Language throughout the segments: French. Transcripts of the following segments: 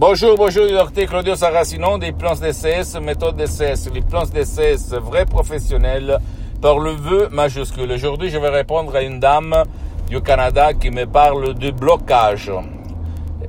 Bonjour, bonjour, docteur Claudio Saracino des plans DCS, méthode DCS, les plans DCS vrais professionnels par le vœu majuscule. Aujourd'hui, je vais répondre à une dame du Canada qui me parle de blocage.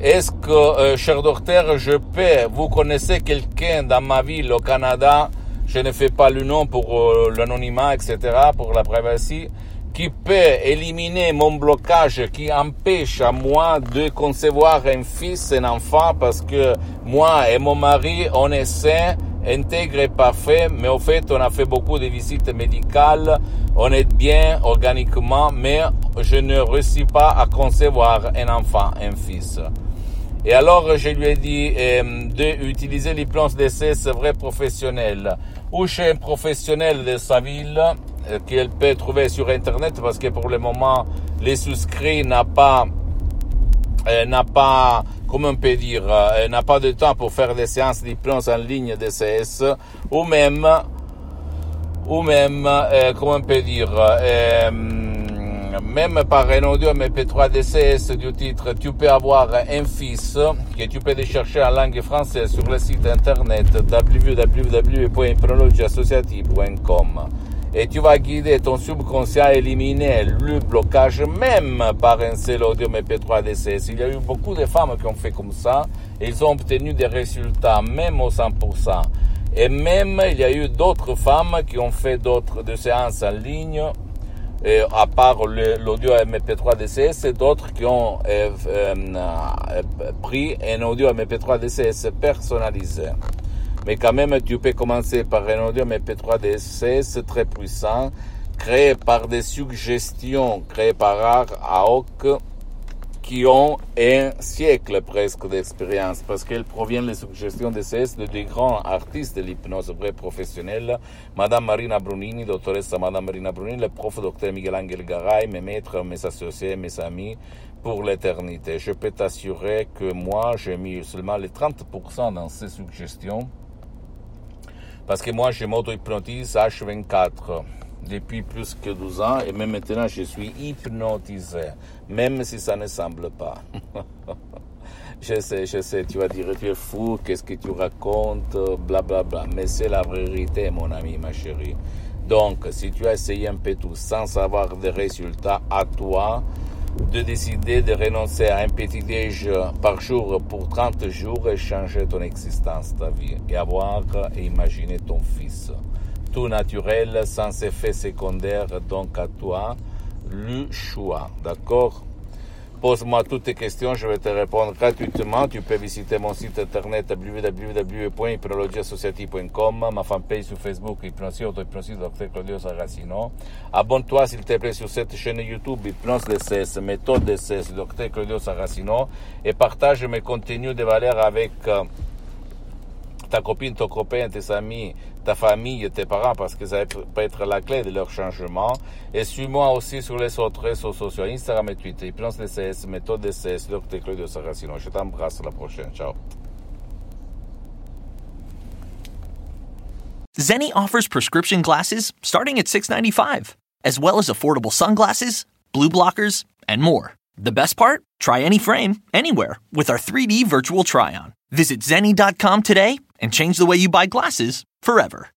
Est-ce que, euh, cher docteur, je peux, vous connaissez quelqu'un dans ma ville au Canada, je ne fais pas le nom pour euh, l'anonymat, etc., pour la privacy, qui peut éliminer mon blocage, qui empêche à moi de concevoir un fils, un enfant, parce que moi et mon mari, on est sains, intègre et parfait, mais au fait, on a fait beaucoup de visites médicales, on est bien organiquement, mais je ne réussis pas à concevoir un enfant, un fils. Et alors, je lui ai dit euh, d'utiliser les plans d'essai, c'est vrai professionnel, ou chez un professionnel de sa ville, euh, qu'elle peut trouver sur Internet, parce que pour le moment, les souscrits n'a pas, euh, n'a pas, comment on peut dire, n'a pas de temps pour faire des séances de plans en ligne de CS, ou même, ou même, comment on peut dire, même par un audio MP3 DCS du titre, tu peux avoir un fils que tu peux chercher en langue française sur le site internet www.hypnologieassociative.com et tu vas guider ton subconscient à éliminer le blocage même par un seul audio MP3 DCS. Il y a eu beaucoup de femmes qui ont fait comme ça et ils ont obtenu des résultats même au 100%. Et même il y a eu d'autres femmes qui ont fait d'autres séances en ligne et à part l'audio MP3 DCS, et d'autres qui ont euh, euh, pris un audio MP3 DCS personnalisé. Mais quand même, tu peux commencer par un audio MP3 DCS très puissant, créé par des suggestions créées par AOC, qui ont un siècle presque d'expérience, parce qu'elles proviennent les suggestions DCS de des grands artistes de l'hypnose vraie professionnelle, Madame Marina Brunini, doctoresse Madame Marina Brunini, le prof docteur Miguel Angel Garay, mes maîtres, mes associés, mes amis, pour l'éternité. Je peux t'assurer que moi, j'ai mis seulement les 30% dans ces suggestions, parce que moi, je m'auto-hypnotise H24 depuis plus que 12 ans et même maintenant je suis hypnotisé, même si ça ne semble pas. je sais, je sais, tu vas dire tu es fou, qu'est-ce que tu racontes, bla bla bla, mais c'est la vérité mon ami, ma chérie. Donc, si tu as essayé un peu tout sans avoir de résultats à toi, de décider de renoncer à un petit déj par jour pour 30 jours et changer ton existence, ta vie, et avoir et imaginer ton fils tout naturel, sans effet secondaire, donc à toi le choix. D'accord? Pose-moi toutes tes questions, je vais te répondre gratuitement. Tu peux visiter mon site internet www.hypnologieassociative.com, ma fanpage sur Facebook, Hypnosie Auto-Hypnosie Dr Claudio Saracino. Abonne-toi s'il te plaît sur cette chaîne YouTube Hypnose DCS, méthode DCS, Dr Claudio Saracino, et partage mes contenus de valeur avec ta copine, ton copain, tes amis, ta famille, tes parents, parce que ça peut être la clé de leur changement. Et suis-moi aussi sur les autres réseaux sociaux, Instagram et Twitter, Plans DCS, Méthode DCS, Dr. Claudio Saracino. Je t'embrasse, à la prochaine. Ciao. Zenni offers prescription glasses starting at $6.95, as well as affordable sunglasses, blue blockers, and more. The best part? Try any frame, anywhere, with our 3D virtual try on. Visit Zenni.com today and change the way you buy glasses forever.